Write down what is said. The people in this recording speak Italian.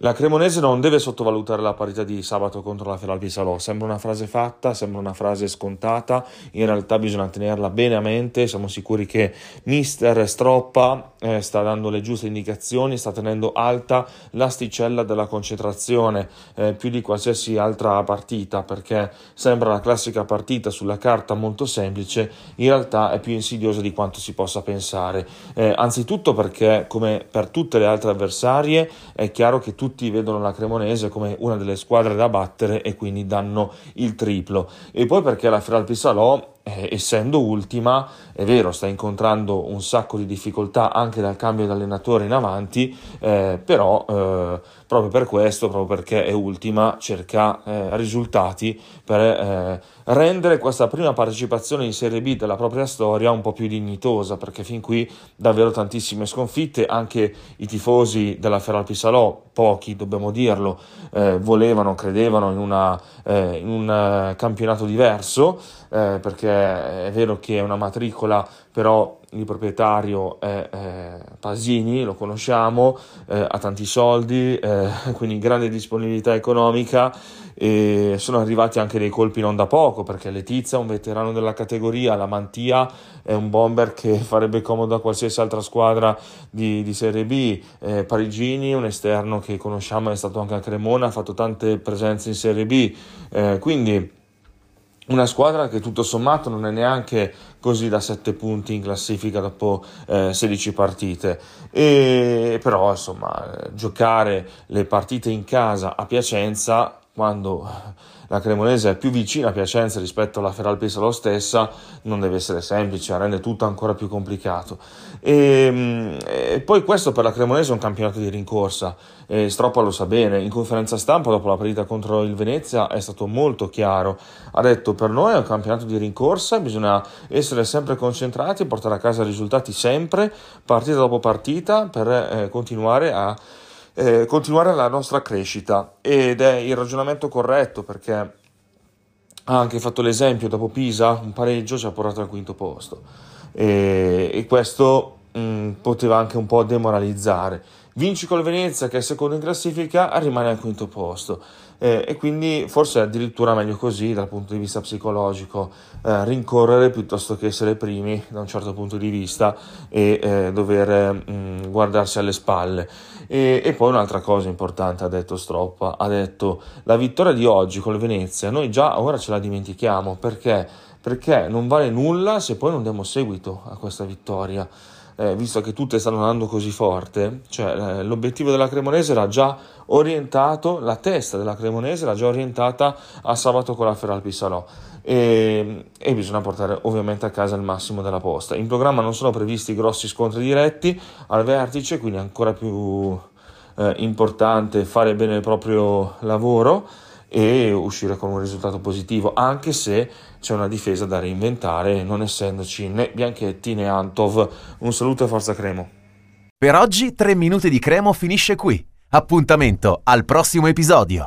La Cremonese non deve sottovalutare la parità di sabato contro la Feralpi Salò. Sembra una frase fatta, sembra una frase scontata, in realtà bisogna tenerla bene a mente. Siamo sicuri che Mister Stroppa eh, sta dando le giuste indicazioni, sta tenendo alta l'asticella della concentrazione eh, più di qualsiasi altra partita, perché sembra la classica partita sulla carta molto semplice, in realtà è più insidiosa di quanto si possa pensare. Eh, anzitutto perché, come per tutte le altre avversarie, è chiaro che tutti tutti vedono la Cremonese come una delle squadre da battere e quindi danno il triplo. E poi perché la Feralpi Salò eh, essendo ultima, è vero, sta incontrando un sacco di difficoltà anche dal cambio di allenatore in avanti, eh, però eh, proprio per questo, proprio perché è ultima, cerca eh, risultati per eh, rendere questa prima partecipazione in Serie B della propria storia un po' più dignitosa, perché fin qui davvero tantissime sconfitte, anche i tifosi della Feralpi Salò, pochi dobbiamo dirlo, eh, volevano, credevano in, una, in un campionato diverso, perché è vero che è una matricola, però il proprietario è, è Pasini, lo conosciamo, eh, ha tanti soldi, eh, quindi grande disponibilità economica e sono arrivati anche dei colpi non da poco perché Letizia, un veterano della categoria, la Mantia è un bomber che farebbe comodo a qualsiasi altra squadra di, di Serie B, eh, Parigini, un esterno che conosciamo, è stato anche a Cremona, ha fatto tante presenze in Serie B, eh, quindi una squadra che tutto sommato non è neanche così da 7 punti in classifica dopo eh, 16 partite. E però insomma giocare le partite in casa a Piacenza quando la Cremonese è più vicina a Piacenza rispetto alla Feralpisa stessa, non deve essere semplice, rende tutto ancora più complicato. E, mm, e poi questo per la Cremonese è un campionato di rincorsa, e Stroppa lo sa bene, in conferenza stampa dopo la partita contro il Venezia è stato molto chiaro, ha detto per noi è un campionato di rincorsa, bisogna essere sempre concentrati, portare a casa risultati sempre, partita dopo partita, per eh, continuare a eh, continuare la nostra crescita. Ed è il ragionamento corretto perché ha anche fatto l'esempio dopo Pisa, un pareggio ci ha portato al quinto posto. E, e questo mh, mm, poteva anche un po' demoralizzare. Vinci col Venezia che è secondo in classifica, rimane al quinto posto eh, e quindi forse è addirittura meglio così dal punto di vista psicologico, eh, rincorrere piuttosto che essere primi da un certo punto di vista e eh, dover mh, mm, guardarsi alle spalle. E, e, poi un'altra cosa importante ha detto Stroppa, ha detto la vittoria di oggi con il Venezia, noi già ora ce la dimentichiamo perché? Perché non vale nulla se poi non diamo seguito a questa vittoria eh, visto che tutte stanno andando così forte, cioè eh, l'obiettivo della Cremonese era già orientato, la testa della Cremonese era già orientata a sabato con la Feralpi Salò e, e, bisogna portare ovviamente a casa il massimo della posta. In programma non sono previsti grossi scontri diretti al vertice, quindi è ancora più eh, importante fare bene il proprio lavoro e uscire con un risultato positivo, anche se c'è una difesa da reinventare, non essendoci né Bianchetti né Antov. Un saluto e forza Cremo. Per oggi 3 minuti di Cremo finisce qui. Appuntamento al prossimo episodio.